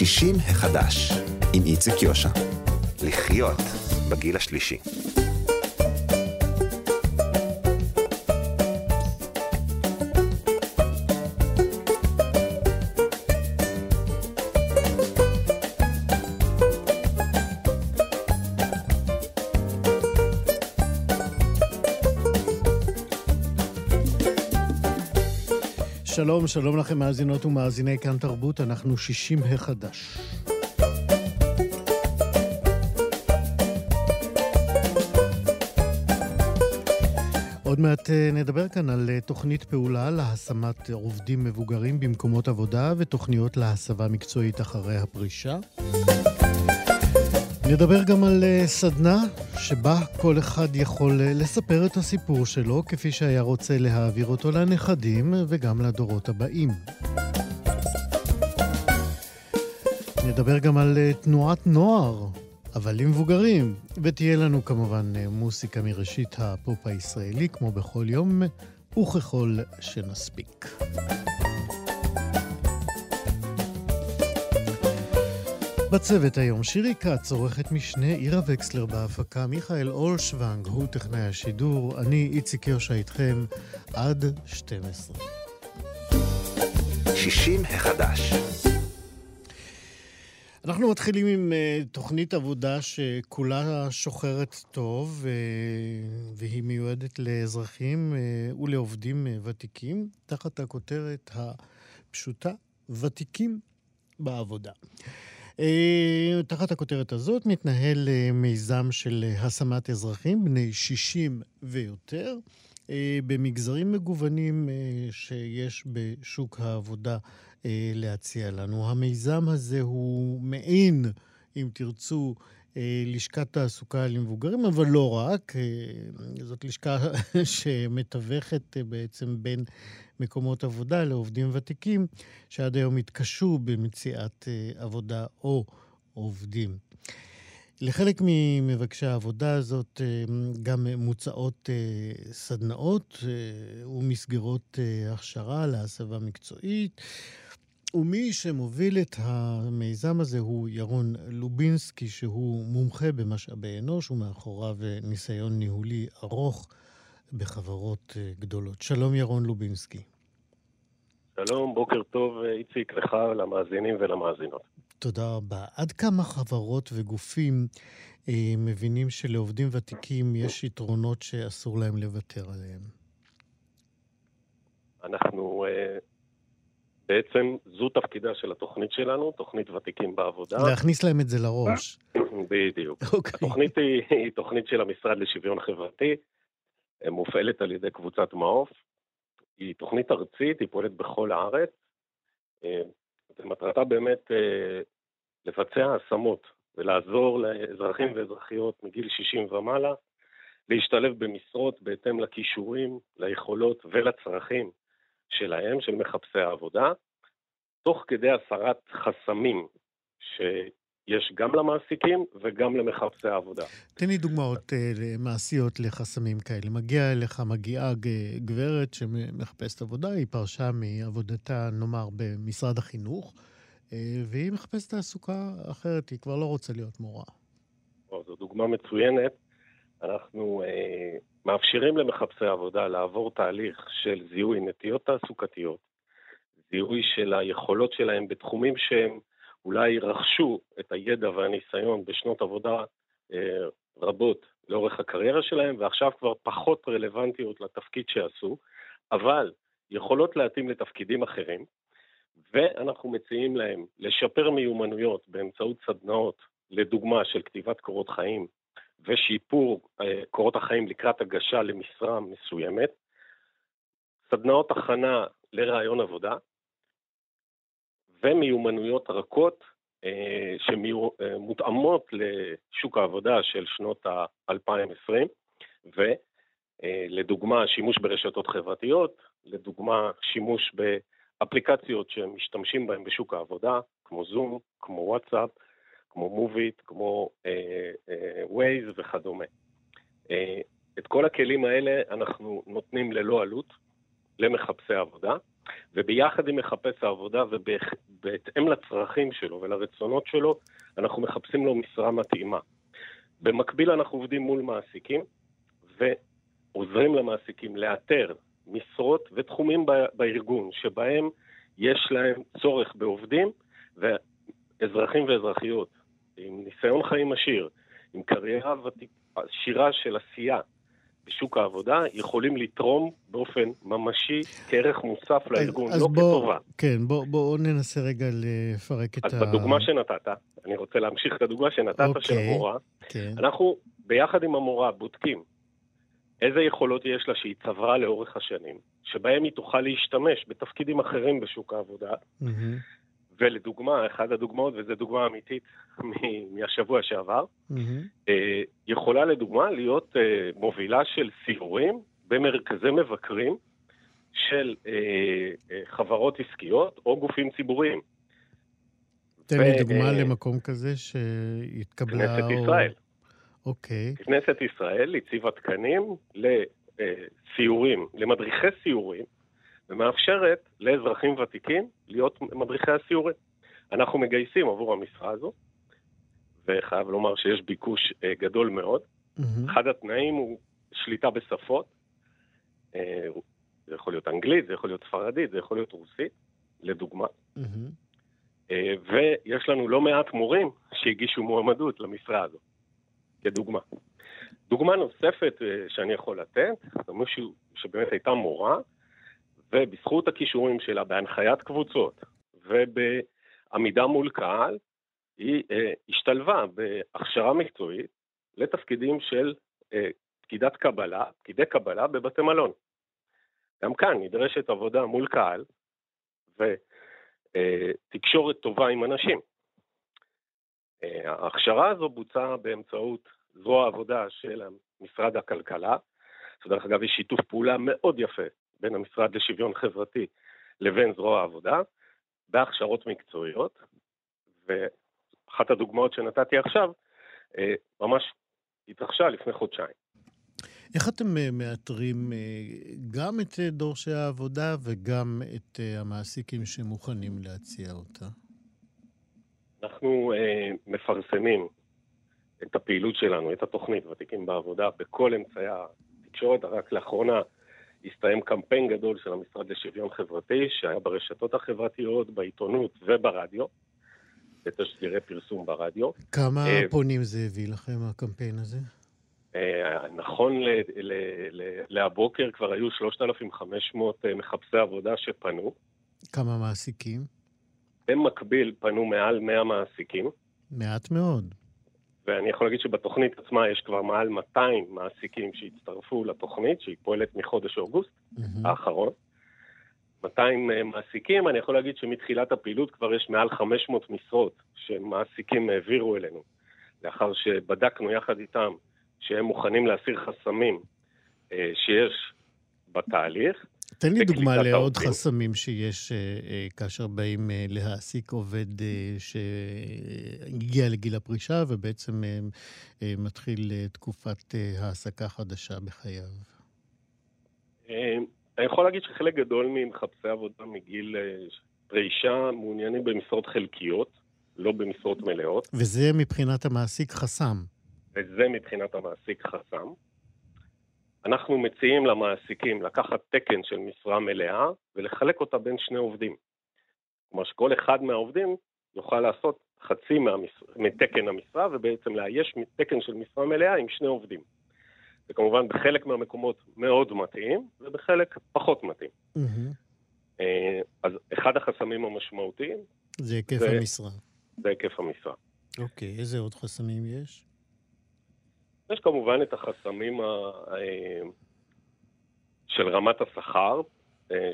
60 החדש, עם איציק יושע. לחיות בגיל השלישי. שלום, שלום לכם מאזינות ומאזיני כאן תרבות, אנחנו 60 החדש. עוד מעט אה, נדבר כאן על אה, תוכנית פעולה להשמת עובדים מבוגרים במקומות עבודה ותוכניות להסבה מקצועית אחרי הפרישה. נדבר גם על אה, סדנה שבה כל אחד יכול אה, לספר את הסיפור שלו כפי שהיה רוצה להעביר אותו לנכדים וגם לדורות הבאים. נדבר גם על אה, תנועת נוער, אבל למבוגרים, ותהיה לנו כמובן מוסיקה מראשית הפופ הישראלי, כמו בכל יום וככל שנספיק. בצוות היום שירי כץ, עורכת משנה, עירה וקסלר בהפקה, מיכאל אולשוונג הוא טכנאי השידור, אני איציק יושע איתכם עד 12. 60 החדש. אנחנו מתחילים עם uh, תוכנית עבודה שכולה שוחרת טוב uh, והיא מיועדת לאזרחים uh, ולעובדים uh, ותיקים, תחת הכותרת הפשוטה, ותיקים בעבודה. אה, תחת הכותרת הזאת מתנהל אה, מיזם של אה, השמת אזרחים בני 60 ויותר במגזרים מגוונים שיש בשוק העבודה להציע לנו. המיזם הזה הוא מעין, אם תרצו, לשכת תעסוקה למבוגרים, אבל לא רק. זאת לשכה שמתווכת בעצם בין מקומות עבודה לעובדים ותיקים שעד היום התקשו במציאת אה, עבודה או עובדים. לחלק ממבקשי העבודה הזאת אה, גם מוצעות אה, סדנאות ומסגרות הכשרה להסבה מקצועית. ומי שמוביל את המיזם הזה הוא ירון לובינסקי, שהוא מומחה במשאבי אנוש ומאחוריו ניסיון ניהולי ארוך בחברות גדולות. שלום ירון לובינסקי. שלום, בוקר טוב, איציק, לך, למאזינים ולמאזינות. תודה רבה. עד כמה חברות וגופים אה, מבינים שלעובדים ותיקים יש יתרונות שאסור להם לוותר עליהם? אנחנו, אה, בעצם זו תפקידה של התוכנית שלנו, תוכנית ותיקים בעבודה. להכניס להם את זה לראש. בדיוק. Okay. אוקיי. התוכנית היא, היא תוכנית של המשרד לשוויון חברתי, מופעלת על ידי קבוצת מעוף. היא תוכנית ארצית, היא פועלת בכל הארץ. אה, ומטרתה באמת אה, לבצע השמות ולעזור לאזרחים ואזרחיות מגיל 60 ומעלה להשתלב במשרות בהתאם לכישורים, ליכולות ולצרכים שלהם, של מחפשי העבודה, תוך כדי הסרת חסמים. יש גם למעסיקים וגם למחפשי העבודה. תן לי דוגמאות uh, מעשיות לחסמים כאלה. מגיעה אליך, מגיעה גברת שמחפשת עבודה, היא פרשה מעבודתה, נאמר, במשרד החינוך, uh, והיא מחפשת תעסוקה אחרת, היא כבר לא רוצה להיות מורה. זו דוגמה מצוינת. אנחנו uh, מאפשרים למחפשי עבודה לעבור תהליך של זיהוי נטיות תעסוקתיות, זיהוי של היכולות שלהם בתחומים שהם אולי רכשו את הידע והניסיון בשנות עבודה אה, רבות לאורך הקריירה שלהם, ועכשיו כבר פחות רלוונטיות לתפקיד שעשו, אבל יכולות להתאים לתפקידים אחרים, ואנחנו מציעים להם לשפר מיומנויות באמצעות סדנאות, לדוגמה של כתיבת קורות חיים ושיפור אה, קורות החיים לקראת הגשה למשרה מסוימת, סדנאות הכנה לרעיון עבודה, ומיומנויות רכות אה, שמותאמות לשוק העבודה של שנות ה-2020, ולדוגמה שימוש ברשתות חברתיות, לדוגמה שימוש באפליקציות שמשתמשים בהן בשוק העבודה, כמו זום, כמו וואטסאפ, כמו מוביט, כמו ווייז אה, אה, וכדומה. אה, את כל הכלים האלה אנחנו נותנים ללא עלות למחפשי עבודה, וביחד עם מחפש העבודה ובהתאם לצרכים שלו ולרצונות שלו, אנחנו מחפשים לו משרה מתאימה. במקביל אנחנו עובדים מול מעסיקים ועוזרים למעסיקים לאתר משרות ותחומים בארגון שבהם יש להם צורך בעובדים ואזרחים ואזרחיות עם ניסיון חיים עשיר, עם קריירה עשירה של עשייה בשוק העבודה, יכולים לתרום באופן ממשי כערך מוסף לארגון, לא בוא, כטובה. כן, בואו בוא ננסה רגע לפרק את אז ה... אז בדוגמה שנתת, אני רוצה להמשיך את הדוגמה שנתת אוקיי, של המורה, כן. אנחנו ביחד עם המורה בודקים איזה יכולות יש לה שהיא צברה לאורך השנים, שבהם היא תוכל להשתמש בתפקידים אחרים בשוק העבודה. Mm-hmm. ולדוגמה, אחת הדוגמאות, וזו דוגמה אמיתית מהשבוע שעבר, mm-hmm. יכולה לדוגמה להיות אה, מובילה של סיורים במרכזי מבקרים של אה, חברות עסקיות או גופים ציבוריים. תן לי דוגמה למקום כזה שהתקבלה... כנסת או... ישראל. אוקיי. כנסת ישראל הציבה תקנים לסיורים, למדריכי סיורים, ומאפשרת לאזרחים ותיקים להיות מדריכי הסיורים. אנחנו מגייסים עבור המשרה הזו, וחייב לומר שיש ביקוש אה, גדול מאוד. Mm-hmm. אחד התנאים הוא שליטה בשפות. אה, זה יכול להיות אנגלית, זה יכול להיות ספרדית, זה יכול להיות רוסית, לדוגמה. Mm-hmm. ויש לנו לא מעט מורים שהגישו מועמדות למשרה הזו. כדוגמה. דוגמה נוספת שאני יכול לתת, זה מישהו שבאמת הייתה מורה, ובזכות הכישורים שלה בהנחיית קבוצות ובעמידה מול קהל, היא אה, השתלבה בהכשרה מקצועית לתפקידים של אה, פקידת קבלה, פקידי קבלה בבתי מלון. גם כאן נדרשת עבודה מול קהל ותקשורת אה, טובה עם אנשים. ההכשרה הזו בוצעה באמצעות זרוע העבודה של משרד הכלכלה, שדרך אגב יש שיתוף פעולה מאוד יפה בין המשרד לשוויון חברתי לבין זרוע העבודה, בהכשרות מקצועיות, ואחת הדוגמאות שנתתי עכשיו, אה, ממש התרחשה לפני חודשיים. איך אתם אה, מאתרים אה, גם את דורשי העבודה וגם את המעסיקים שמוכנים להציע אותה? אנחנו מפרסמים את הפעילות שלנו, את התוכנית ותיקים בעבודה, בכל אמצעי התקשורת. רק לאחרונה הסתיים קמפיין גדול של המשרד לשוויון חברתי, שהיה ברשתות החברתיות, בעיתונות וברדיו, בתשדירי פרסום ברדיו. כמה uh, פונים זה הביא לכם, הקמפיין הזה? Uh, נכון להבוקר כבר היו 3,500 uh, מחפשי עבודה שפנו. כמה מעסיקים? במקביל פנו מעל 100 מעסיקים. מעט מאוד. ואני יכול להגיד שבתוכנית עצמה יש כבר מעל 200 מעסיקים שהצטרפו לתוכנית, שהיא פועלת מחודש אוגוסט mm-hmm. האחרון. 200 אה, מעסיקים, אני יכול להגיד שמתחילת הפעילות כבר יש מעל 500 משרות שמעסיקים העבירו אלינו, לאחר שבדקנו יחד איתם שהם מוכנים להסיר חסמים אה, שיש בתהליך. תן לי דוגמה לעוד העובדים. חסמים שיש אה, אה, כאשר באים אה, להעסיק עובד שהגיע לגיל הפרישה ובעצם מתחיל תקופת העסקה חדשה בחייו. אני יכול להגיד שחלק גדול ממחפשי עבודה מגיל פרישה מעוניינים במשרות חלקיות, לא במשרות מלאות. וזה מבחינת המעסיק חסם. וזה מבחינת המעסיק חסם. אנחנו מציעים למעסיקים לקחת תקן של משרה מלאה ולחלק אותה בין שני עובדים. כלומר שכל אחד מהעובדים יוכל לעשות חצי מהמשרה, מתקן המשרה ובעצם לאייש תקן של משרה מלאה עם שני עובדים. וכמובן בחלק מהמקומות מאוד מתאים ובחלק פחות מתאים. Mm-hmm. אז אחד החסמים המשמעותיים... זה היקף זה, המשרה. זה היקף המשרה. אוקיי, איזה עוד חסמים יש? יש כמובן את החסמים ה... אה, של רמת השכר, אה,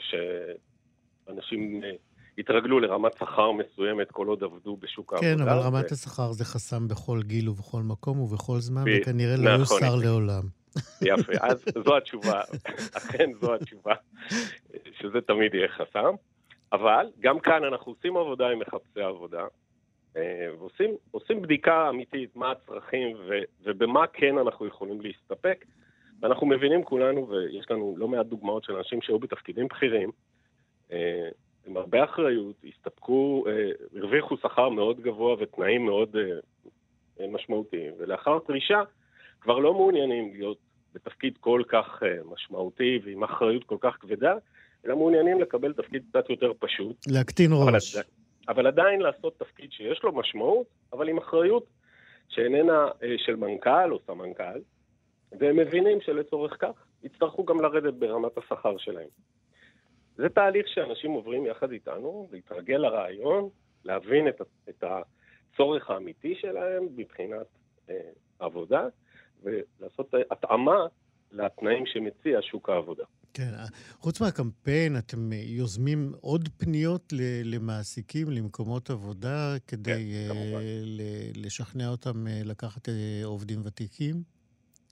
שאנשים אה, התרגלו לרמת שכר מסוימת כל עוד עבדו בשוק כן, העבודה. כן, אבל רמת ו... השכר זה חסם בכל גיל ובכל מקום ובכל זמן, ב... וכנראה לא נכון, יוסר לעולם. יפה, אז זו התשובה, אכן זו התשובה, שזה תמיד יהיה חסם. אבל גם כאן אנחנו עושים עבודה עם מחפשי עבודה, אה, ועושים בדיקה אמיתית מה הצרכים ו, ובמה כן אנחנו יכולים להסתפק. ואנחנו מבינים כולנו, ויש לנו לא מעט דוגמאות של אנשים שהיו בתפקידים בכירים, עם הרבה אחריות, הסתפקו, הרוויחו שכר מאוד גבוה ותנאים מאוד משמעותיים, ולאחר פרישה כבר לא מעוניינים להיות בתפקיד כל כך משמעותי ועם אחריות כל כך כבדה, אלא מעוניינים לקבל תפקיד קצת יותר פשוט. להקטין ראש. אבל, אבל עדיין לעשות תפקיד שיש לו משמעות, אבל עם אחריות שאיננה אה, של מנכ"ל או סמנכ"ל, והם מבינים שלצורך כך יצטרכו גם לרדת ברמת השכר שלהם. זה תהליך שאנשים עוברים יחד איתנו, להתרגל לרעיון, להבין את, את הצורך האמיתי שלהם מבחינת אה, עבודה, ולעשות התאמה לתנאים שמציע שוק העבודה. כן, חוץ מהקמפיין, אתם יוזמים עוד פניות למעסיקים, למקומות עבודה, כדי כן, uh, לשכנע אותם uh, לקחת uh, עובדים ותיקים?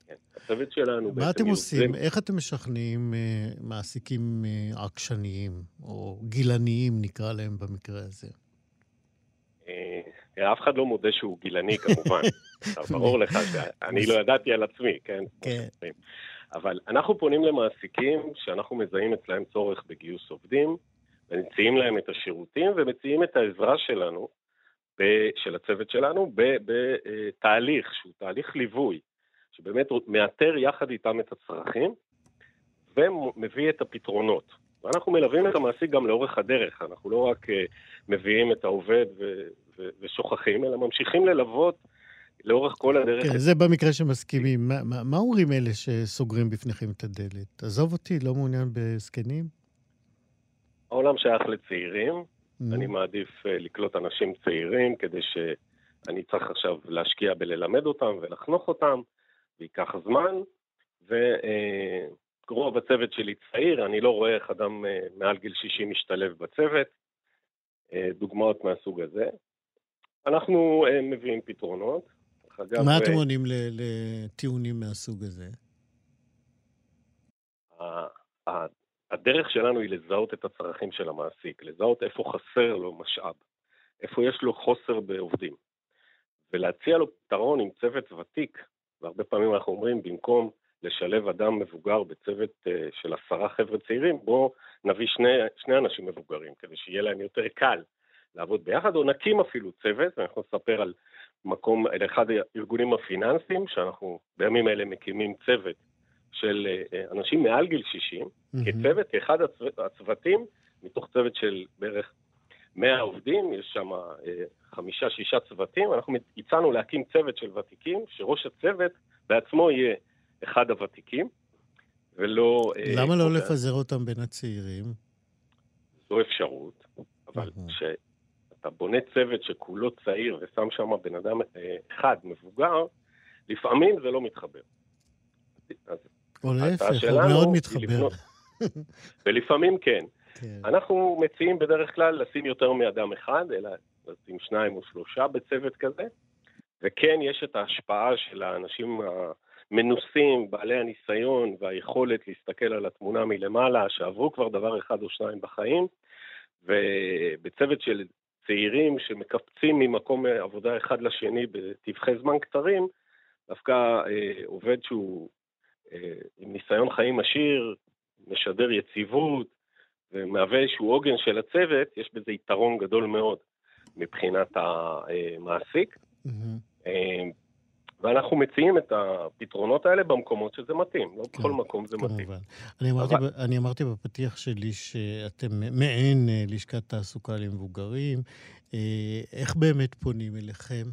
כן, הצוות שלנו מה אתם עושים? יוזרים... איך אתם משכנעים uh, מעסיקים uh, עקשניים, או גילניים, נקרא להם במקרה הזה? אף אחד לא מודה שהוא גילני כמובן. ברור לך שאני לא ידעתי על עצמי, כן? כן. אבל אנחנו פונים למעסיקים שאנחנו מזהים אצלהם צורך בגיוס עובדים, ומציעים להם את השירותים ומציעים את העזרה שלנו, של הצוות שלנו, בתהליך שהוא תהליך ליווי, שבאמת מאתר יחד איתם את הצרכים ומביא את הפתרונות. ואנחנו מלווים את המעסיק גם לאורך הדרך, אנחנו לא רק אה, מביאים את העובד ושוכחים, אלא ממשיכים ללוות לאורך כל הדרך. כן, זה במקרה שמסכימים. מה, מה, מה אומרים אלה שסוגרים בפניכם את הדלת? עזוב אותי, לא מעוניין בזקנים? העולם שייך לצעירים. Mm. אני מעדיף uh, לקלוט אנשים צעירים, כדי שאני צריך עכשיו להשקיע בללמד אותם ולחנוך אותם, וייקח זמן. ורוב uh, הצוות שלי צעיר, אני לא רואה איך אדם uh, מעל גיל 60 משתלב בצוות. דוגמאות מהסוג הזה. אנחנו מביאים פתרונות. אגב... מה אתם עונים לטיעונים מהסוג הזה? הדרך שלנו היא לזהות את הצרכים של המעסיק, לזהות איפה חסר לו משאב, איפה יש לו חוסר בעובדים, ולהציע לו פתרון עם צוות ותיק, והרבה פעמים אנחנו אומרים, במקום לשלב אדם מבוגר בצוות אה, של עשרה חבר'ה צעירים, בואו נביא שני, שני אנשים מבוגרים, כדי שיהיה להם יותר קל לעבוד ביחד, או נקים אפילו צוות, ואנחנו נספר על מקום, לאחד הארגונים הפיננסיים, שאנחנו בימים אלה מקימים צוות של אה, אנשים מעל גיל 60, mm-hmm. כצוות, כאחד הצוותים, מתוך צוות של בערך 100 עובדים, יש שם אה, חמישה-שישה צוותים, אנחנו הצענו להקים צוות של ותיקים, שראש הצוות בעצמו יהיה אחד הוותיקים, ולא... אה, למה לא לפזר אותם בין הצעירים? זו אפשרות, אבל mm-hmm. אתה בונה צוות שכולו צעיר ושם שם בן אדם אה, אחד מבוגר, לפעמים זה לא מתחבר. או להפך, הוא מאוד מתחבר. ולפעמים כן. כן. אנחנו מציעים בדרך כלל לשים יותר מאדם אחד, אלא לשים שניים או שלושה בצוות כזה, וכן יש את ההשפעה של האנשים המנוסים, בעלי הניסיון והיכולת להסתכל על התמונה מלמעלה, שעברו כבר דבר אחד או שניים בחיים, ובצוות של צעירים שמקפצים ממקום עבודה אחד לשני בטווחי זמן קצרים, דווקא אה, עובד שהוא אה, עם ניסיון חיים עשיר, משדר יציבות ומהווה איזשהו עוגן של הצוות, יש בזה יתרון גדול מאוד מבחינת המעסיק. Mm-hmm. אה, ואנחנו מציעים את הפתרונות האלה במקומות שזה מתאים, לא כן, בכל מקום זה כמובן. מתאים. אני אמרתי, אבל... אני אמרתי בפתיח שלי שאתם מעין אה, לשכת תעסוקה למבוגרים. אה, איך באמת פונים אליכם,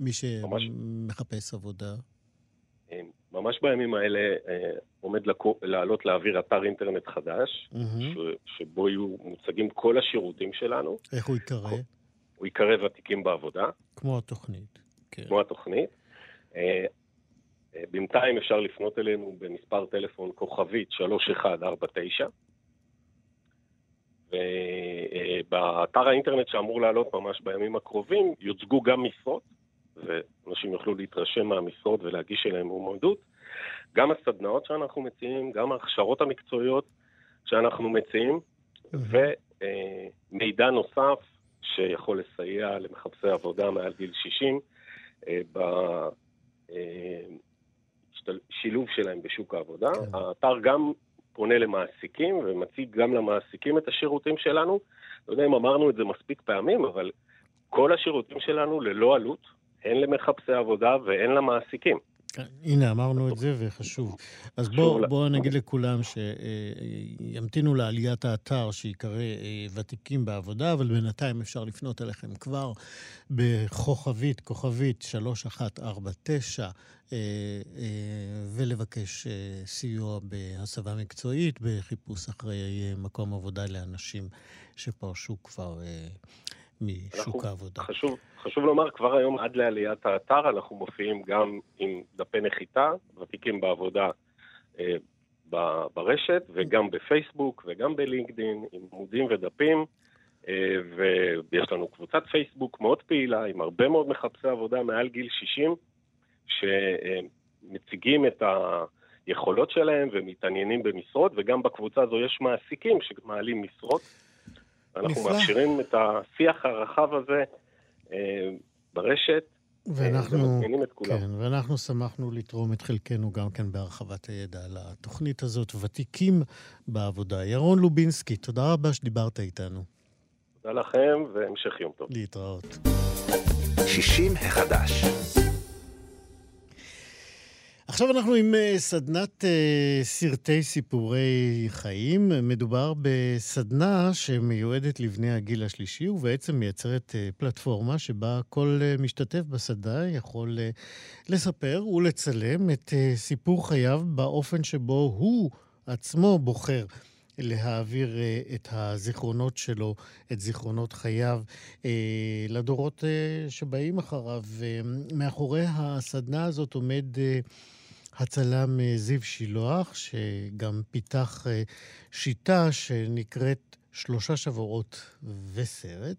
מי שמחפש עבודה? אה, ממש בימים האלה עומד לעלות לאוויר אתר אינטרנט חדש, mm-hmm. שבו יהיו מוצגים כל השירותים שלנו. איך הוא ייקרא? הוא ייקרא ותיקים בעבודה. כמו התוכנית. כן. כמו התוכנית. אה, אה, בינתיים אפשר לפנות אלינו במספר טלפון כוכבית 3149, ובאתר האינטרנט שאמור לעלות ממש בימים הקרובים יוצגו גם משרות, ואנשים יוכלו להתרשם מהמשרות ולהגיש אליהם מועמדות. גם הסדנאות שאנחנו מציעים, גם ההכשרות המקצועיות שאנחנו מציעים, ומידע נוסף שיכול לסייע למחפשי עבודה מעל גיל 60 בשילוב שלהם בשוק העבודה. כן. האתר גם פונה למעסיקים ומציג גם למעסיקים את השירותים שלנו. לא יודע אם אמרנו את זה מספיק פעמים, אבל כל השירותים שלנו ללא עלות, הן למחפשי עבודה והן למעסיקים. הנה, אמרנו את זה וחשוב. אז בואו בוא נגיד לכולם שימתינו לעליית האתר שיקרא אה, ותיקים בעבודה, אבל בינתיים אפשר לפנות אליכם כבר בכוכבית, כוכבית 3149, אה, אה, ולבקש סיוע בהסבה מקצועית, בחיפוש אחרי מקום עבודה לאנשים שפרשו כבר משוק העבודה. חשוב, חשוב לומר, כבר היום עד לעליית האתר אנחנו מופיעים גם עם דפי נחיתה, ותיקים בעבודה אה, ברשת, וגם בפייסבוק וגם בלינקדאין, עם עמודים ודפים. אה, ויש לנו קבוצת פייסבוק מאוד פעילה, עם הרבה מאוד מחפשי עבודה מעל גיל 60, שמציגים את היכולות שלהם ומתעניינים במשרות, וגם בקבוצה הזו יש מעסיקים שמעלים משרות. אנחנו נפלא. מאפשרים את השיח הרחב הזה אה, ברשת. ואנחנו, כן, ואנחנו שמחנו לתרום את חלקנו גם כן בהרחבת הידע על התוכנית הזאת, ותיקים בעבודה. ירון לובינסקי, תודה רבה שדיברת איתנו. תודה לכם, והמשך יום טוב. להתראות. 60 החדש. עכשיו אנחנו עם אה, סדנת אה, סרטי סיפורי חיים. מדובר בסדנה שמיועדת לבני הגיל השלישי, ובעצם מייצרת אה, פלטפורמה שבה כל משתתף בסדנה יכול לספר ולצלם את סיפור חייו באופן שבו הוא עצמו בוחר. להעביר את הזיכרונות שלו, את זיכרונות חייו, לדורות שבאים אחריו. מאחורי הסדנה הזאת עומד הצלם זיו שילוח, שגם פיתח אה, שיטה שנקראת שלושה שבועות וסרט,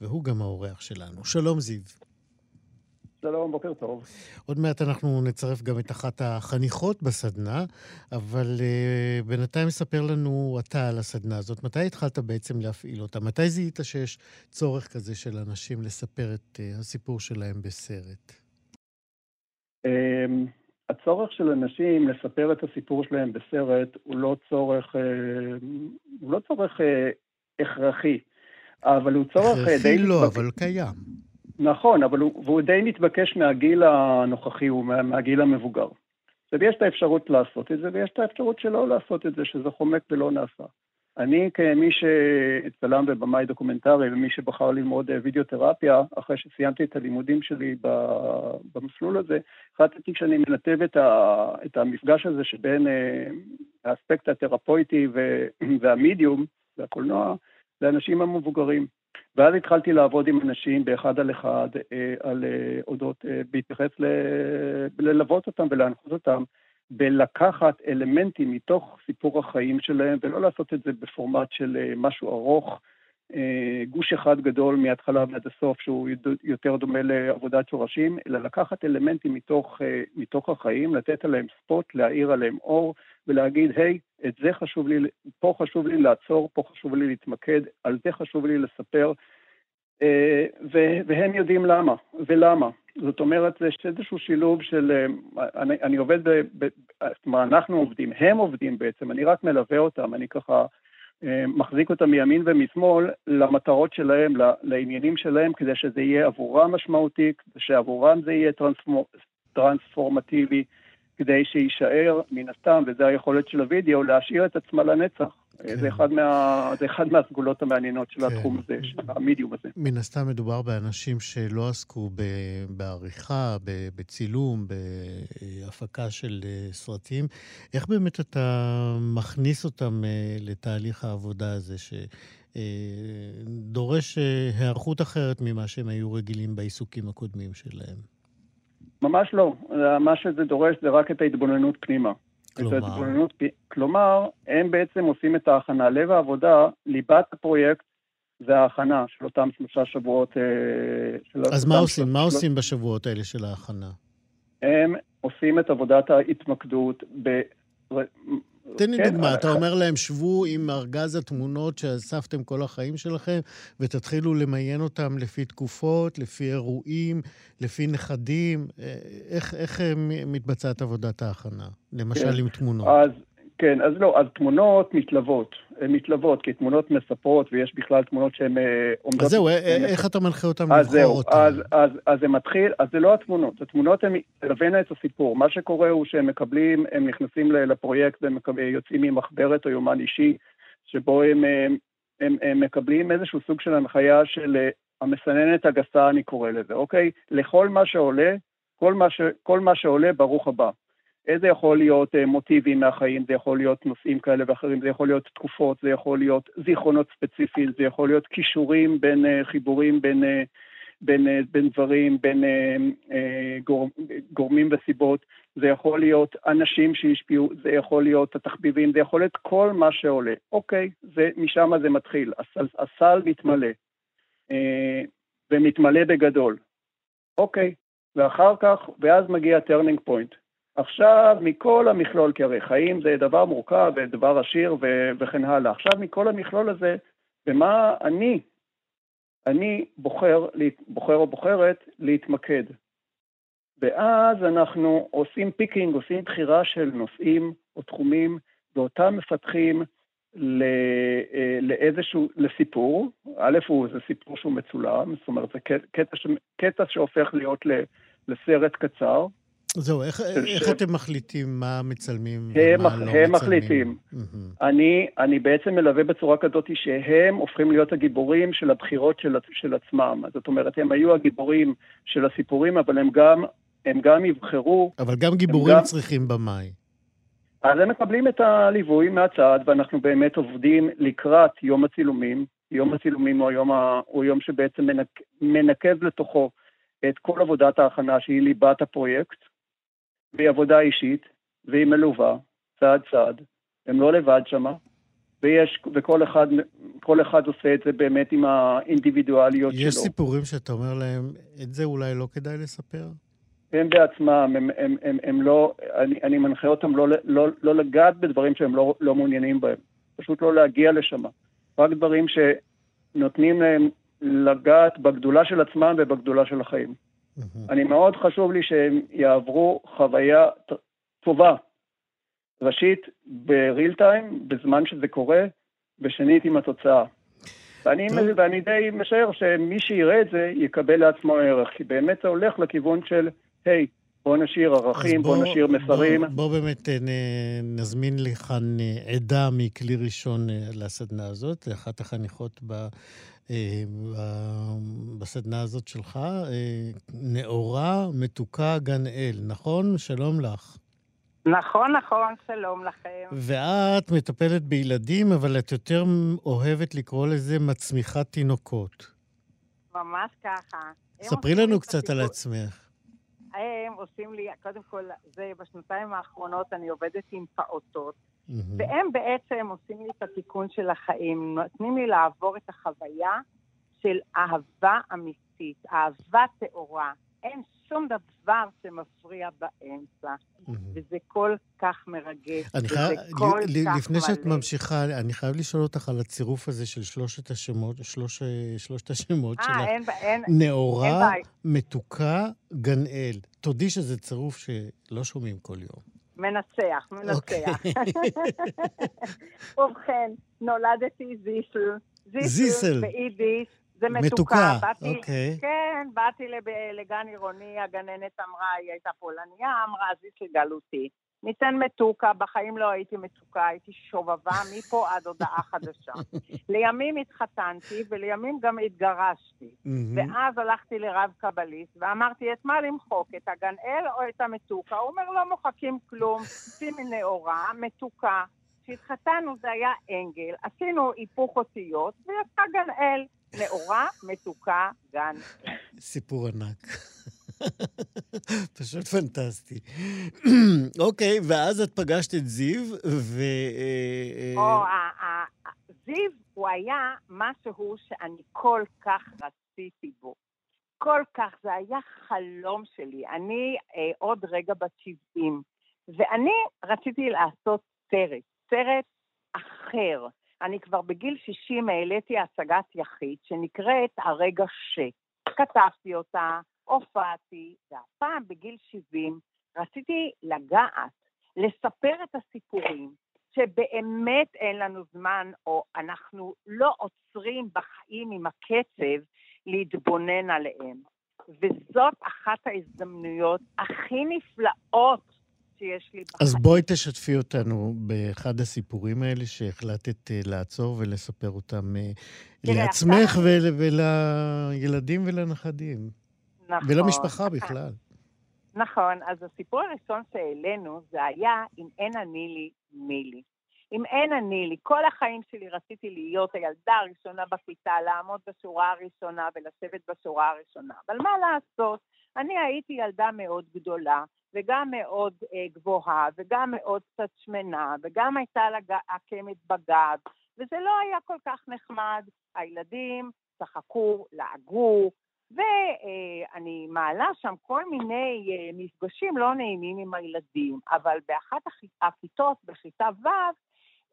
והוא גם האורח שלנו. שלום זיו. שלום, בוקר טוב. עוד מעט אנחנו נצרף גם את אחת החניכות בסדנה, אבל uh, בינתיים ספר לנו אתה על הסדנה הזאת. מתי התחלת בעצם להפעיל אותה? מתי זיהית שיש צורך כזה של אנשים לספר את uh, הסיפור שלהם בסרט? אמ, הצורך של אנשים לספר את הסיפור שלהם בסרט הוא לא צורך, אה, הוא לא צורך אה, הכרחי, אבל הוא צורך אה, די... הכרחי לא, מתבק... אבל קיים. נכון, אבל הוא, והוא די מתבקש מהגיל הנוכחי, הוא מה, מהגיל המבוגר. ויש את האפשרות לעשות את זה, ויש את האפשרות שלא לעשות את זה, שזה חומק ולא נעשה. אני כמי שצלם ובמאי דוקומנטרי ומי שבחר ללמוד אה, וידאותרפיה, אחרי שסיימתי את הלימודים שלי במסלול הזה, החלטתי כשאני מנתב את, ה, את המפגש הזה שבין אה, האספקט התרפויטי והמידיום והקולנוע לאנשים המבוגרים. ואז התחלתי לעבוד עם אנשים באחד על אחד אה, על אודות, בהתייחס ללוות אותם ולהנחות אותם בלקחת אלמנטים מתוך סיפור החיים שלהם ולא לעשות את זה בפורמט של אה, משהו ארוך, אה, גוש אחד גדול מההתחלה ועד הסוף שהוא יותר דומה לעבודת שורשים, אלא לקחת אלמנטים מתוך, אה, מתוך החיים, לתת עליהם ספוט, להאיר עליהם אור ולהגיד, היי, hey, את זה חשוב לי, פה חשוב לי לעצור, פה חשוב לי להתמקד, על זה חשוב לי לספר, והם יודעים למה, ולמה. זאת אומרת, יש איזשהו שילוב של, אה, אני, אני עובד, ב, ב, אומרת, אנחנו עובדים, הם עובדים בעצם, אני רק מלווה אותם, אני ככה אה, מחזיק אותם מימין ומשמאל למטרות שלהם, לעניינים שלהם, כדי שזה יהיה עבורם משמעותי, שעבורם זה יהיה טרנספור, טרנספורמטיבי, כדי שיישאר, מן הסתם, וזו היכולת של הוידאו, להשאיר את עצמה לנצח. כן. זה, אחד מה, זה אחד מהסגולות המעניינות של כן. התחום הזה, של המדיום הזה. מן הסתם מדובר באנשים שלא עסקו ב, בעריכה, ב, בצילום, בהפקה של אה, סרטים. איך באמת אתה מכניס אותם אה, לתהליך העבודה הזה, שדורש אה, היערכות אחרת ממה שהם היו רגילים בעיסוקים הקודמים שלהם? ממש לא. מה שזה דורש זה רק את ההתבוננות פנימה. כלומר? כלומר, הם בעצם עושים את ההכנה. לב העבודה, ליבת הפרויקט, זה ההכנה של אותם שלושה שבועות. אה, של אז מה עושים? של... מה עושים בשבועות האלה של ההכנה? הם עושים את עבודת ההתמקדות ב... תן לי כן, דוגמה, אתה אומר להם, שבו עם ארגז התמונות שאספתם כל החיים שלכם, ותתחילו למיין אותם לפי תקופות, לפי אירועים, לפי נכדים. איך, איך מתבצעת עבודת ההכנה, למשל כן. עם תמונות? אז כן, אז לא, אז תמונות מתלוות, הן מתלוות, כי תמונות מספרות, ויש בכלל תמונות שהן אה, עומדות... אז זהו, אה, אה, איך אתה מנחה אותם לבחור אותן? אז, אז, אז זה מתחיל, אז זה לא התמונות, התמונות הן תלווינה את הסיפור. מה שקורה הוא שהם מקבלים, הם נכנסים לפרויקט והם יוצאים ממחברת או יומן אישי, שבו הם, הם, הם, הם מקבלים איזשהו סוג של הנחיה של המסננת הגסה, אני קורא לזה, אוקיי? לכל מה שעולה, כל מה, ש, כל מה שעולה, ברוך הבא. איזה יכול להיות אה, מוטיבים מהחיים, זה יכול להיות נושאים כאלה ואחרים, זה יכול להיות תקופות, זה יכול להיות זיכרונות ספציפיים, זה יכול להיות כישורים בין אה, חיבורים בין, אה, בין, בין דברים, בין גור, גורמים וסיבות, זה יכול להיות אנשים שהשפיעו, זה יכול להיות התחביבים, זה יכול להיות כל מה שעולה. אוקיי, זה, משם זה מתחיל, הסל, הסל מתמלא, ומתמלא בגדול. אוקיי, ואחר כך, ואז מגיע turning point. עכשיו, מכל המכלול, כי הרי חיים זה דבר מורכב ודבר עשיר ו- וכן הלאה. עכשיו, מכל המכלול הזה, במה אני, אני בוחר, בוחר או בוחרת להתמקד. ואז אנחנו עושים picking, עושים בחירה של נושאים או תחומים, ואותם מפתחים אה, לאיזשהו, לסיפור. א', הוא, זה סיפור שהוא מצולם, זאת אומרת, זה קטע, קטע שהופך להיות לסרט קצר. זהו, איך, איך ש... אתם מחליטים מה מצלמים ומה מח... לא מצלמים? הם מחליטים. Mm-hmm. אני, אני בעצם מלווה בצורה כזאת שהם הופכים להיות הגיבורים של הבחירות של, של עצמם. זאת אומרת, הם היו הגיבורים של הסיפורים, אבל הם גם, הם גם יבחרו... אבל גם גיבורים גם... צריכים במאי. אז הם מקבלים את הליווי מהצד, ואנחנו באמת עובדים לקראת יום הצילומים. יום הצילומים הוא היום, ה... הוא יום שבעצם מנק... מנקז לתוכו את כל עבודת ההכנה שהיא ליבת הפרויקט. והיא עבודה אישית, והיא מלווה, צעד צעד, הם לא לבד שמה, ויש, וכל אחד, כל אחד עושה את זה באמת עם האינדיבידואליות יש שלו. יש סיפורים שאתה אומר להם, את זה אולי לא כדאי לספר? הם בעצמם, הם, הם, הם, הם לא, אני, אני מנחה אותם לא, לא, לא לגעת בדברים שהם לא, לא מעוניינים בהם, פשוט לא להגיע לשם. רק דברים שנותנים להם לגעת בגדולה של עצמם ובגדולה של החיים. Mm-hmm. אני מאוד חשוב לי שהם יעברו חוויה טובה. ראשית, בריל טיים, בזמן שזה קורה, ושנית עם התוצאה. ואני, ואני די משער שמי שיראה את זה יקבל לעצמו ערך, כי באמת זה הולך לכיוון של, היי, hey, בוא נשאיר ערכים, בוא, בוא נשאיר מסרים. בוא, בוא באמת אה, נזמין לכאן אה, עדה מכלי ראשון אה, לסדנה הזאת, אחת החניכות ב, בסדנה הזאת שלך, נאורה מתוקה גן אל, נכון? שלום לך. נכון, נכון, שלום לכם. ואת מטפלת בילדים, אבל את יותר אוהבת לקרוא לזה מצמיחת תינוקות. ממש ככה. ספרי לנו קצת על עצמך. הם עושים לי, קודם כל, זה בשנתיים האחרונות אני עובדת עם פעוטות, mm-hmm. והם בעצם עושים לי את התיקון של החיים, נותנים לי לעבור את החוויה של אהבה אמיתית, אהבה טהורה. אין שום דבר שמפריע באמצע, mm-hmm. וזה כל כך מרגש, וזה כל ל- כך לפני מלא. שאת ממשיכה, אני חייב לשאול אותך על הצירוף הזה של שלושת השמות, שלוש, שלושת השמות 아, אה, שלך. אין, אין, נאורה, אין מתוקה, גן אל. תודי שזה צירוף שלא שומעים כל יום. מנצח, מנצח. אוקיי. ובכן, נולדתי זיסל. זיסל. ביידיש. זה מתוקה. מתוקה, באתי, אוקיי. כן, באתי לב, לגן עירוני, הגננת אמרה, היא הייתה פולניה, אמרה, זיסל גלותי. ניתן מתוקה, בחיים לא הייתי מתוקה, הייתי שובבה מפה עד הודעה חדשה. לימים התחתנתי ולימים גם התגרשתי. ואז הלכתי לרב קבליסט ואמרתי, את מה למחוק, את הגן אל או את המתוקה? הוא אומר, לא מוחקים כלום, שימי נאורה, מתוקה. כשהתחתנו זה היה אנגל, עשינו היפוך אותיות ויצא גן אל. נאורה, מתוקה, גן. סיפור ענק. פשוט פנטסטי. אוקיי, ואז את פגשת את זיו, ו... אה, או, זיו הוא היה משהו שאני כל כך רציתי בו. כל כך, זה היה חלום שלי. אני אה, עוד רגע בת 70, ואני רציתי לעשות סרט, סרט אחר. אני כבר בגיל 60 העליתי הצגת יחיד שנקראת הרגע ש. כתבתי אותה, הופעתי, והפעם בגיל 70 רציתי לגעת, לספר את הסיפורים שבאמת אין לנו זמן, או אנחנו לא עוצרים בחיים עם הקצב להתבונן עליהם. וזאת אחת ההזדמנויות הכי נפלאות שיש לי בחיים. אז בואי תשתפי אותנו באחד הסיפורים האלה שהחלטת אה, לעצור ולספר אותם אה, לעצמך ול, ולילדים ולנכדים. נכון. ולמשפחה בכלל. נכון, אז הסיפור הראשון שהעלינו זה היה אם אין אני לי מי לי. אם אין אני לי, כל החיים שלי רציתי להיות הילדה הראשונה בכיתה, לעמוד בשורה הראשונה ולשבת בשורה הראשונה. אבל מה לעשות, אני הייתי ילדה מאוד גדולה, וגם מאוד אה, גבוהה, וגם מאוד קצת שמנה, וגם הייתה לה עקמת בגב, וזה לא היה כל כך נחמד. הילדים צחקו, לעגו, ואני מעלה שם כל מיני אה, מפגשים לא נעימים עם הילדים, אבל באחת הכיתות, בכיתה ו',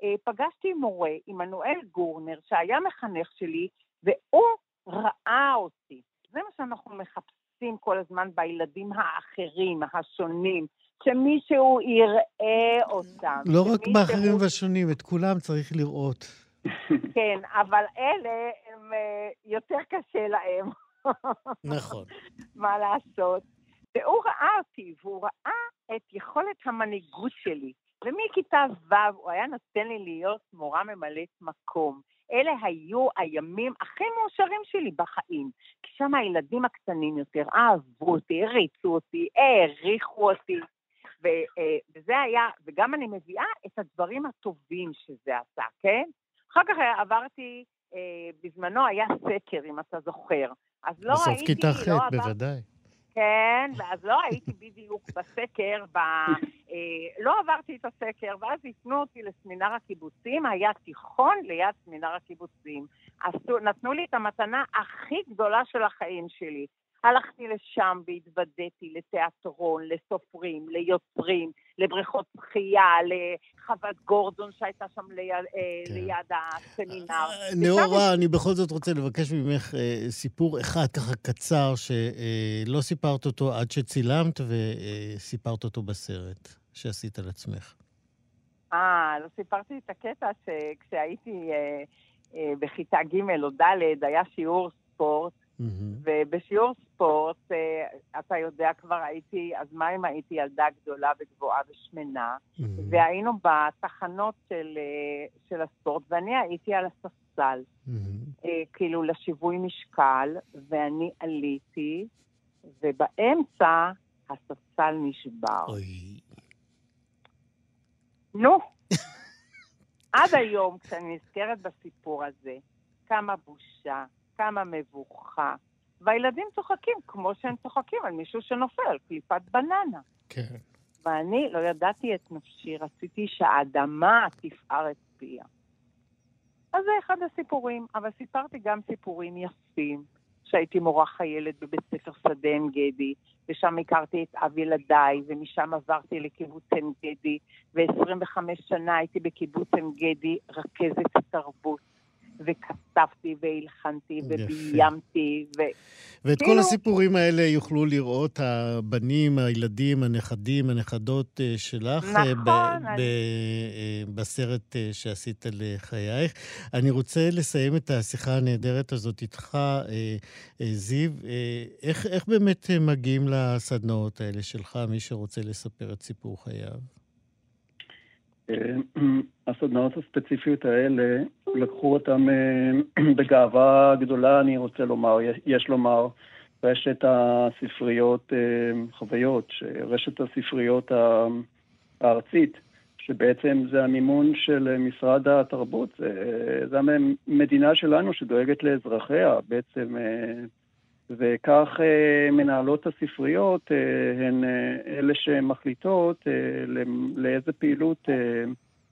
אה, פגשתי מורה, עמנואל גורנר, שהיה מחנך שלי, והוא ראה אותי. זה מה שאנחנו מחפשים כל הזמן בילדים האחרים, השונים, שמישהו יראה אותם. לא רק באחרים והשונים, את כולם צריך לראות. כן, אבל אלה, הם, אה, יותר קשה להם. נכון. מה לעשות? והוא ראה אותי, והוא ראה את יכולת המנהיגות שלי. ומכיתה ו' הוא היה נותן לי להיות מורה ממלאת מקום. אלה היו הימים הכי מאושרים שלי בחיים. כי שם הילדים הקטנים יותר אהבו אותי, הריצו אותי, העריכו אותי. ו- וזה היה, וגם אני מביאה את הדברים הטובים שזה עשה, כן? אחר כך עברתי, בזמנו היה סקר, אם אתה זוכר. אז לא בסוף הייתי... בסוף כיתה ח', לא בוודאי. כן, ואז לא הייתי בדיוק בסקר, ב... אה, לא עברתי את הסקר, ואז הפנו אותי לסמינר הקיבוצים, היה תיכון ליד סמינר הקיבוצים. עשו, נתנו לי את המתנה הכי גדולה של החיים שלי. הלכתי לשם והתוודעתי לתיאטרון, לסופרים, ליוצרים, לבריכות שחייה, לחוות גורדון שהייתה שם ליד, אה, כן. הסמינר. אה, נאורה, אני בכל זאת רוצה לבקש ממך אה, סיפור אחד, ככה קצר, שלא סיפרת אותו עד שצילמת וסיפרת אותו בסרט שעשית על עצמך. אה, לא סיפרתי את הקטע שכשהייתי בכיתה ג' או ד', היה שיעור ספורט, Mm-hmm. ובשיעור ספורט, אה, אתה יודע, כבר הייתי, אז מה אם הייתי ילדה גדולה וגבוהה ושמנה, mm-hmm. והיינו בתחנות של, אה, של הספורט, ואני הייתי על הספסל, mm-hmm. כאילו לשיווי משקל, ואני עליתי, ובאמצע הספסל נשבר. אוי. נו, עד היום, כשאני נזכרת בסיפור הזה, כמה בושה, כמה מבוכה. והילדים צוחקים כמו שהם צוחקים על מישהו שנופל, קליפת בננה. כן. ואני לא ידעתי את נפשי, רציתי שהאדמה תפער את פיה. אז זה אחד הסיפורים, אבל סיפרתי גם סיפורים יפים, שהייתי מורה חיילת בבית ספר שדה עין גדי, ושם הכרתי את אב ילדיי, ומשם עברתי לקיבוץ עין גדי, ו-25 שנה הייתי בקיבוץ עין גדי רכזת תרבות. וכתבתי והלחנתי וביימתי. ו... ואת כאילו... כל הסיפורים האלה יוכלו לראות הבנים, הילדים, הנכדים, הנכדות אה, שלך. אה, נכון. ב- אני... ב- אה, בסרט שעשית לחייך. אני רוצה לסיים את השיחה הנהדרת הזאת איתך, זיו. איך, איך באמת מגיעים לסדנאות האלה שלך, מי שרוצה לספר את סיפור חייו? הסדנאות הספציפיות האלה, לקחו אותם אה, בגאווה גדולה, אני רוצה לומר, יש לומר, רשת הספריות אה, חוויות, רשת הספריות הארצית, שבעצם זה המימון של משרד התרבות, זה המדינה שלנו שדואגת לאזרחיה בעצם, אה, וכך מנהלות הספריות הן אלה שמחליטות לאיזה פעילות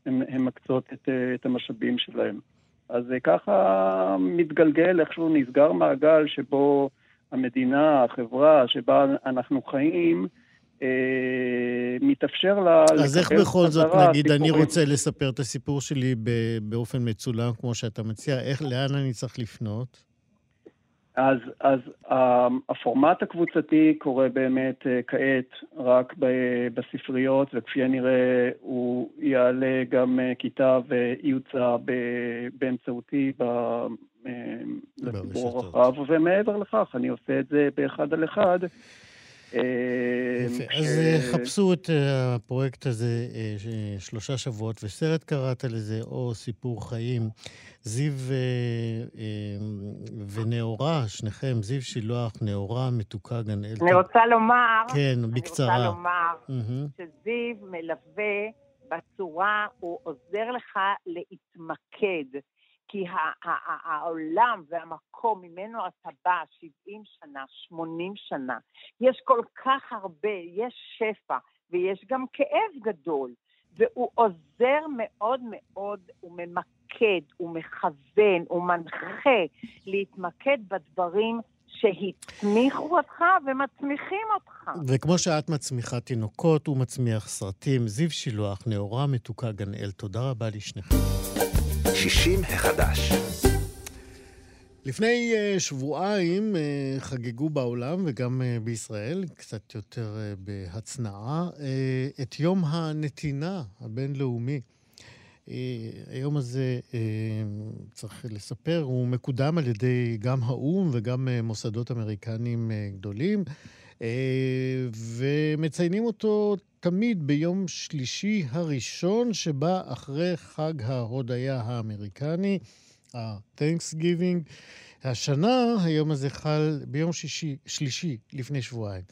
הן מקצות את, את המשאבים שלהם. אז ככה מתגלגל, איכשהו נסגר מעגל שבו המדינה, החברה שבה אנחנו חיים, אה, מתאפשר לה אז איך בכל זאת, נגיד, סיפורים. אני רוצה לספר את הסיפור שלי באופן מצולם, כמו שאתה מציע, איך, לאן אני צריך לפנות? אז, אז הפורמט הקבוצתי קורה באמת כעת רק בספריות, וכפי הנראה הוא יעלה גם כיתה ויוצע באמצעותי לציבור הרחב, ומעבר לכך, אני עושה את זה באחד על אחד. יפה. אז אה, חפשו את אה, הפרויקט הזה אה, שלושה שבועות, וסרט קראת לזה, או סיפור חיים. זיו ונאורה, שניכם, זיו שילוח, נאורה, מתוקה, גן אלתא. אני רוצה לומר, כן, בקצרה. אני רוצה לומר שזיו מלווה בצורה, הוא עוזר לך להתמקד. כי העולם והמקום ממנו אתה בא 70 שנה, 80 שנה, יש כל כך הרבה, יש שפע ויש גם כאב גדול, והוא עוזר מאוד מאוד, הוא ממקד, הוא מכוון, הוא מנחה להתמקד בדברים שהצמיחו אותך ומצמיחים אותך. וכמו שאת מצמיחה תינוקות, הוא מצמיח סרטים. זיו שילוח, נאורה מתוקה גנאל, תודה רבה לשניכם. 60 החדש. לפני uh, שבועיים uh, חגגו בעולם וגם uh, בישראל, קצת יותר בהצנעה, את יום הנתינה הבינלאומי. היום הזה, צריך לספר, הוא מקודם על ידי גם האו"ם וגם מוסדות אמריקניים גדולים, ומציינים אותו תמיד ביום שלישי הראשון שבא אחרי חג ההודיה האמריקני, ה-Thanksgiving. השנה היום הזה חל ביום שישי, שלישי לפני שבועיים.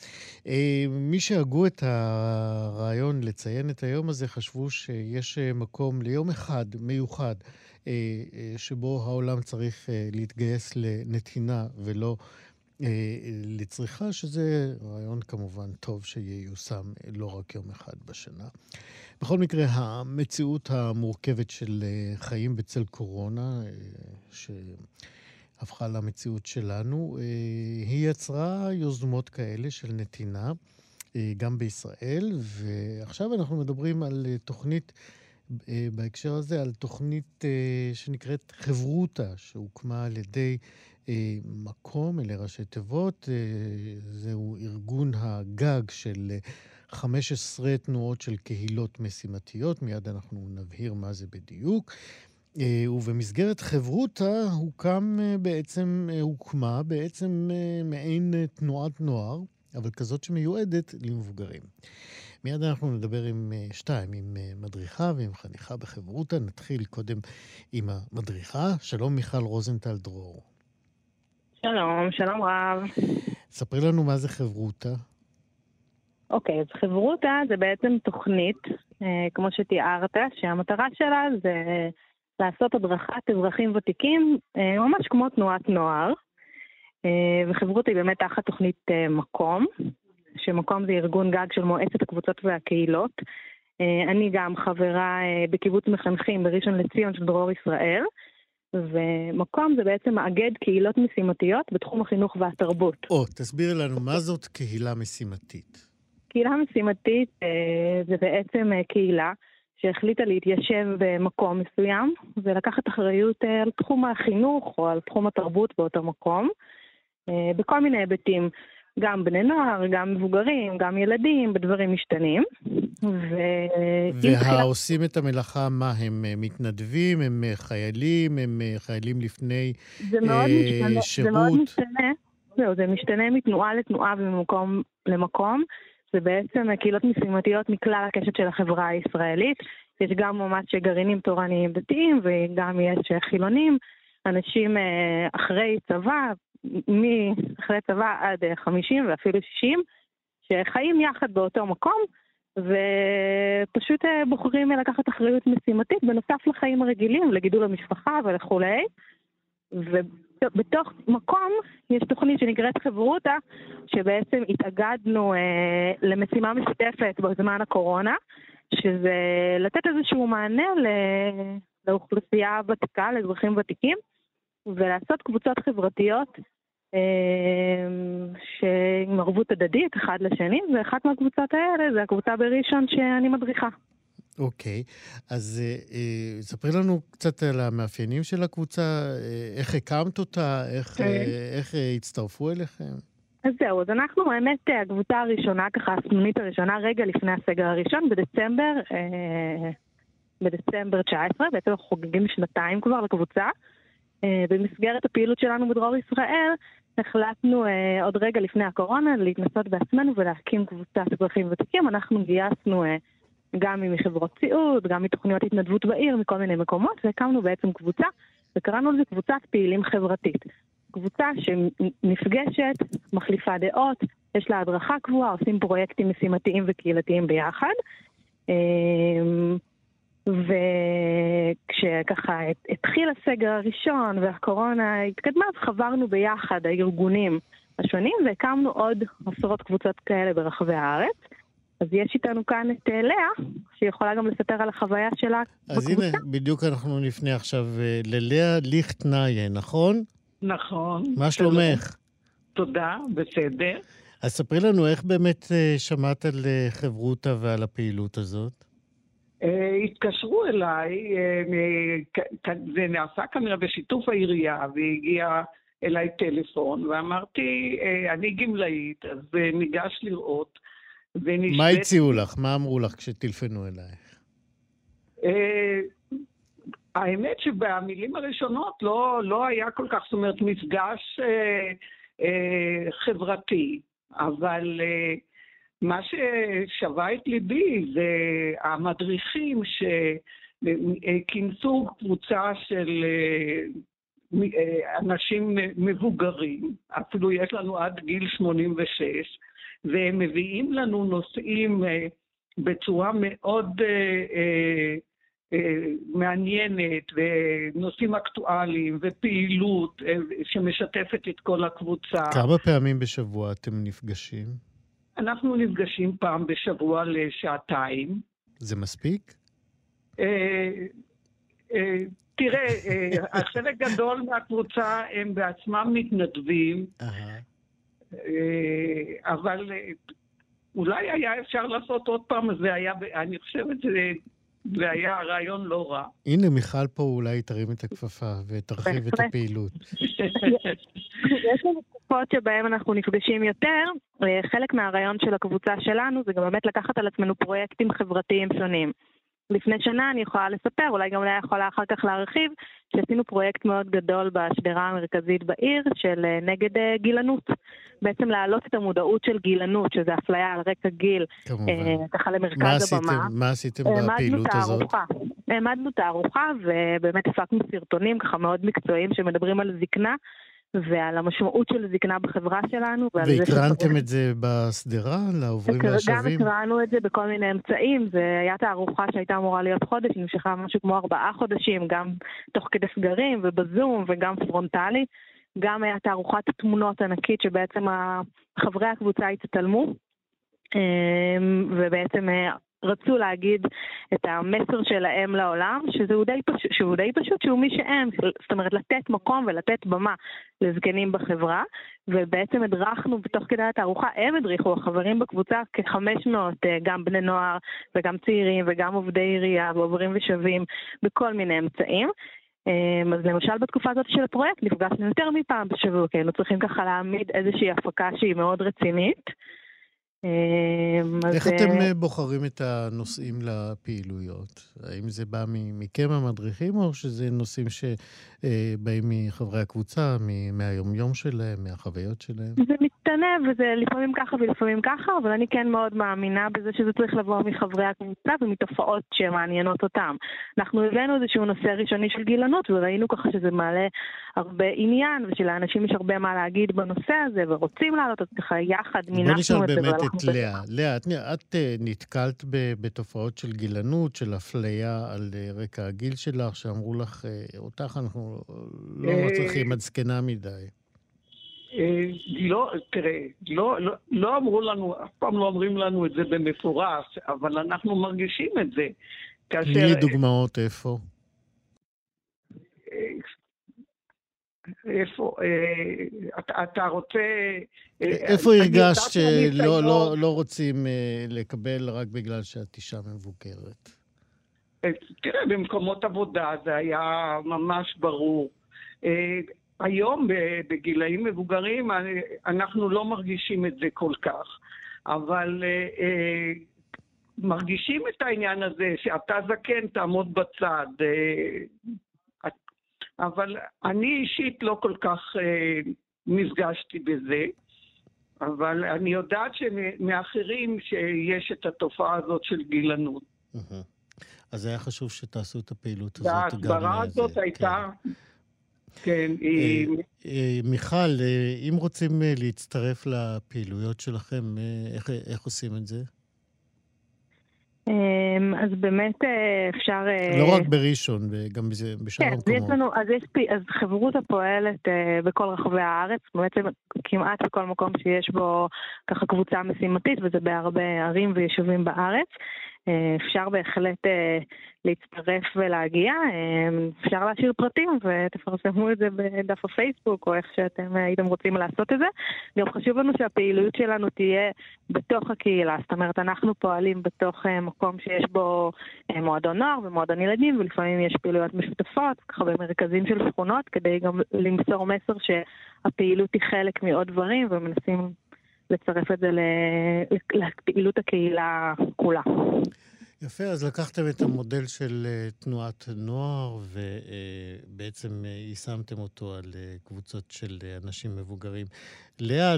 אה, מי שהגו את הרעיון לציין את היום הזה חשבו שיש אה, מקום ליום אחד מיוחד אה, שבו העולם צריך להתגייס לנתינה ולא אה, לצריכה, שזה רעיון כמובן טוב שייושם לא רק יום אחד בשנה. בכל מקרה, המציאות המורכבת של אה, חיים בצל קורונה, אה, שהפכה למציאות שלנו, היא יצרה יוזמות כאלה של נתינה, גם בישראל, ועכשיו אנחנו מדברים על תוכנית בהקשר הזה, על תוכנית שנקראת חברותא, שהוקמה על ידי אה, מקום, אלה ראשי תיבות, אה, זהו ארגון הגג של 15 אה, תנועות של קהילות משימתיות, מיד אנחנו נבהיר מה זה בדיוק. ובמסגרת חברותא הוקם בעצם, הוקמה בעצם מעין תנועת נוער, אבל כזאת שמיועדת למבוגרים. מיד אנחנו נדבר עם שתיים, עם מדריכה ועם חניכה בחברותא. נתחיל קודם עם המדריכה. שלום מיכל רוזנטל דרור. שלום, שלום רב. ספרי לנו מה זה חברותא. אוקיי, אז חברותא זה בעצם תוכנית, אה, כמו שתיארת, שהמטרה שלה זה לעשות הדרכת אזרחים ותיקים, אה, ממש כמו תנועת נוער. אה, וחברותא היא באמת תחת תוכנית אה, מקום, שמקום זה ארגון גג של מועצת הקבוצות והקהילות. אה, אני גם חברה אה, בקיבוץ מחנכים בראשון לציון של דרור ישראל. ומקום זה בעצם מאגד קהילות משימתיות בתחום החינוך והתרבות. או, תסביר לנו, מה זאת קהילה משימתית? קהילה משימתית אה, זה בעצם אה, קהילה שהחליטה להתיישב במקום מסוים ולקחת אחריות אה, על תחום החינוך או על תחום התרבות באותו מקום, בכל מיני היבטים. גם בני נוער, גם מבוגרים, גם ילדים, בדברים משתנים. ו... והעושים את המלאכה, מה, הם אה, מתנדבים, הם אה, חיילים, הם אה, חיילים לפני זה מאוד אה, משתנה, שירות? זה מאוד משתנה. זהו, זה משתנה מתנועה לתנועה וממקום למקום. זה בעצם קהילות משימתיות מכלל הקשת של החברה הישראלית. יש גם ממש גרעינים תורניים דתיים וגם יש חילונים, אנשים אחרי צבא, מאחרי צבא עד 50 ואפילו 60, שחיים יחד באותו מקום, ופשוט אה, בוחרים לקחת אחריות משימתית בנוסף לחיים הרגילים, לגידול המשפחה וכולי. ובתוך מקום יש תוכנית שנקראת חברותא, שבעצם התאגדנו אה, למשימה משותפת בזמן הקורונה, שזה לתת איזשהו מענה לאוכלוסייה ותיקה, לאזרחים ותיקים, ולעשות קבוצות חברתיות אה, עם ערבות הדדית אחד לשני, ואחת מהקבוצות האלה זה הקבוצה בראשון שאני מדריכה. אוקיי, אז ספרי לנו קצת על המאפיינים של הקבוצה, איך הקמת אותה, איך, כן. איך הצטרפו אליכם. אז זהו, אז אנחנו, האמת, הקבוצה הראשונה, ככה הסנונית הראשונה, רגע לפני הסגר הראשון, בדצמבר, אה, בדצמבר 19, בעצם אנחנו חוגגים שנתיים כבר לקבוצה. אה, במסגרת הפעילות שלנו בדרום ישראל, החלטנו אה, עוד רגע לפני הקורונה להתנסות בעצמנו ולהקים קבוצת אזרחים ותיקים. אנחנו גייסנו אה, גם מחברות סיעוד, גם מתוכניות התנדבות בעיר, מכל מיני מקומות, והקמנו בעצם קבוצה, וקראנו לזה קבוצת פעילים חברתית. קבוצה שנפגשת, מחליפה דעות, יש לה הדרכה קבועה, עושים פרויקטים משימתיים וקהילתיים ביחד. אמ, וכשככה התחיל הסגר הראשון והקורונה התקדמה, אז חברנו ביחד הארגונים השונים והקמנו עוד עשרות קבוצות כאלה ברחבי הארץ. אז יש איתנו כאן את אה, לאה, שיכולה גם לספר על החוויה שלה אז בקבוצה. אז הנה, בדיוק אנחנו נפנה עכשיו אה, ללאה ליכטנאיה, נכון? נכון. מה שלומך? תודה, בסדר. אז ספרי לנו איך באמת אה, שמעת על חברותה ועל הפעילות הזאת. התקשרו אליי, זה נעשה כנראה בשיתוף העירייה, והגיע אליי טלפון, ואמרתי, אני גמלאית, אז ניגש לראות. ונשבית... מה הציעו לך? מה אמרו לך כשטלפנו אלייך? אה, האמת שבמילים הראשונות לא, לא היה כל כך, זאת אומרת, מפגש אה, אה, חברתי, אבל אה, מה ששבה את ליבי זה המדריכים שכינסו קבוצה של אה, אנשים מבוגרים, אפילו יש לנו עד גיל 86, והם מביאים לנו נושאים אה, בצורה מאוד אה, מעניינת, ונושאים אקטואליים, ופעילות שמשתפת את כל הקבוצה. כמה פעמים בשבוע אתם נפגשים? אנחנו נפגשים פעם בשבוע לשעתיים. זה מספיק? תראה, חלק גדול מהקבוצה הם בעצמם מתנדבים. אה, אבל אה, אולי היה אפשר לעשות עוד פעם, זה היה, אני חושבת שזה... זה היה רעיון לא רע. הנה, מיכל פה אולי תרים את הכפפה ותרחיב את הפעילות. יש לנו תקופות שבהן אנחנו נפגשים יותר. אה, חלק מהרעיון של הקבוצה שלנו זה גם באמת לקחת על עצמנו פרויקטים חברתיים שונים. לפני שנה אני יכולה לספר, אולי גם לאה יכולה אחר כך להרחיב, שעשינו פרויקט מאוד גדול בשדרה המרכזית בעיר של אה, נגד אה, גילנות. בעצם להעלות את המודעות של גילנות, שזה אפליה על רקע גיל. אה, ככה למרכז מה הבמה. מה עשיתם בפעילות הזאת? העמדנו תערוכה ובאמת הפקנו סרטונים ככה מאוד מקצועיים שמדברים על זקנה. ועל המשמעות של זקנה בחברה שלנו. והקרנתם את זה בשדרה לעוברים והשבים? גם הקרנו את זה בכל מיני אמצעים. זה היה תערוכה שהייתה אמורה להיות חודש, נמשכה משהו כמו ארבעה חודשים, גם תוך כדי סגרים ובזום וגם פרונטלי. גם היה תערוכת תמונות ענקית שבעצם חברי הקבוצה הצטלמו. אמ, ובעצם אה, רצו להגיד את המסר שלהם לעולם, שזה די, פשוט, שהוא די פשוט, שהוא מי שהם, זאת אומרת לתת מקום ולתת במה לזקנים בחברה, ובעצם הדרכנו בתוך כדי התערוכה, הם הדריכו, החברים בקבוצה, כ-500 אה, גם בני נוער וגם צעירים וגם עובדי עירייה ועוברים ושבים בכל מיני אמצעים. אה, אז למשל בתקופה הזאת של הפרויקט נפגשנו יותר מפעם בשבוע, כי היינו צריכים ככה להעמיד איזושהי הפקה שהיא מאוד רצינית. אמ, איך אתם אה, אה, בוחרים את הנושאים לפעילויות? האם זה בא מכם המדריכים, או שזה נושאים שבאים אה, מחברי הקבוצה, מהיומיום שלהם, מהחוויות שלהם? זה משתנה, וזה לפעמים ככה ולפעמים ככה, אבל אני כן מאוד מאמינה בזה שזה צריך לבוא מחברי הקבוצה ומתופעות שמעניינות אותם. אנחנו הבאנו איזשהו נושא ראשוני של גילנות, וראינו ככה שזה מעלה הרבה עניין, ושלאנשים יש הרבה מה להגיד בנושא הזה, ורוצים לעלות, אז ככה יחד מינפנו את זה. בוא נשאל באמת את לאה. לאה, את, את אה, נתקלת בתופעות של גילנות, של אפליה על אה, רקע הגיל שלך, שאמרו לך, אה, אותך אנחנו לא מצליחים עד זקנה מדי. לא, תראה, לא, לא, לא אמרו לנו, אף פעם לא אומרים לנו את זה במפורש, אבל אנחנו מרגישים את זה. כאשר... תני דוגמאות איפה. איפה, אה, אתה, אתה רוצה... אה, איפה הרגשת שלא לא, לא רוצים אה, לקבל רק בגלל שאת אישה מבוגרת? תראה, במקומות עבודה זה היה ממש ברור. היום בגילאים מבוגרים אנחנו לא מרגישים את זה כל כך, אבל מרגישים את העניין הזה שאתה זקן, תעמוד בצד. אבל אני אישית לא כל כך נפגשתי בזה. אבל אני יודעת מאחרים שיש את התופעה הזאת של גילנות. אז היה חשוב שתעשו את הפעילות הזאת גם... וההסברה הזאת הייתה... כן, היא... אה, אה, מיכל, אה, אם רוצים להצטרף לפעילויות שלכם, איך עושים את זה? אמ, אז באמת אה, אפשר... אה, לא רק בראשון, גם בשאר כן, המקומות. כן, אז, יש, אז חברותא פועלת אה, בכל רחבי הארץ, בעצם כמעט בכל מקום שיש בו ככה קבוצה משימתית, וזה בהרבה ערים ויישובים בארץ. אפשר בהחלט להצטרף ולהגיע. אפשר להשאיר פרטים ותפרסמו את זה בדף הפייסבוק או איך שאתם הייתם רוצים לעשות את זה. גם חשוב לנו שהפעילות שלנו תהיה בתוך הקהילה, זאת אומרת אנחנו פועלים בתוך מקום שיש בו מועדון נוער ומועדון ילדים ולפעמים יש פעילויות משותפות, ככה במרכזים של שכונות, כדי גם למסור מסר שהפעילות היא חלק מעוד דברים ומנסים לצרף את זה לפעילות הקהילה כולה. יפה, אז לקחתם את המודל של uh, תנועת נוער ובעצם uh, uh, יישמתם אותו על קבוצות של אנשים מבוגרים. לאה,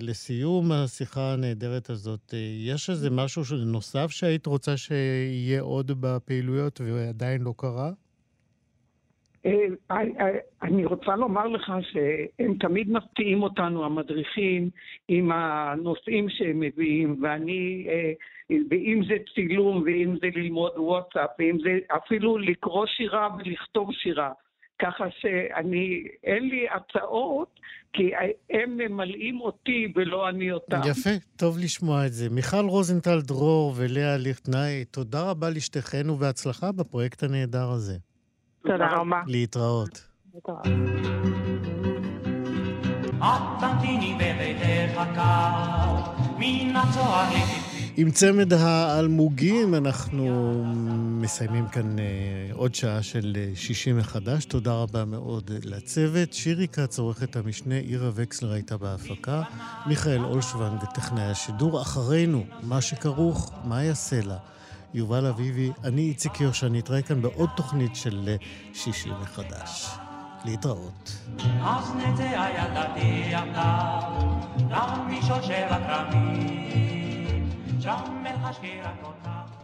לסיום השיחה הנהדרת הזאת, יש איזה משהו נוסף שהיית רוצה שיהיה עוד בפעילויות ועדיין לא קרה? אני רוצה לומר לך שהם תמיד מפתיעים אותנו, המדריכים, עם הנושאים שהם מביאים, ואני... ואם זה צילום, ואם זה ללמוד וואטסאפ, ואם זה אפילו לקרוא שירה ולכתוב שירה. ככה שאני, אין לי הצעות, כי הם ממלאים אותי ולא אני אותם. יפה, טוב לשמוע את זה. מיכל רוזנטל דרור ולאה ליכטנאי, תודה רבה לשתיכן ובהצלחה בפרויקט הנהדר הזה. תודה רבה. להתראות. עם צמד האלמוגים אנחנו מסיימים כאן uh, עוד שעה של uh, שישי מחדש. תודה רבה מאוד לצוות. שירי כץ, עורכת המשנה, עירה וקסלר הייתה בהפקה, מיכאל אולשוונג, טכנאי השידור. אחרינו, מה שכרוך, מה יעשה לה? יובל אביבי, אני איציק יושע, נתראה כאן בעוד תוכנית של שישי מחדש. להתראות. שם רק אותך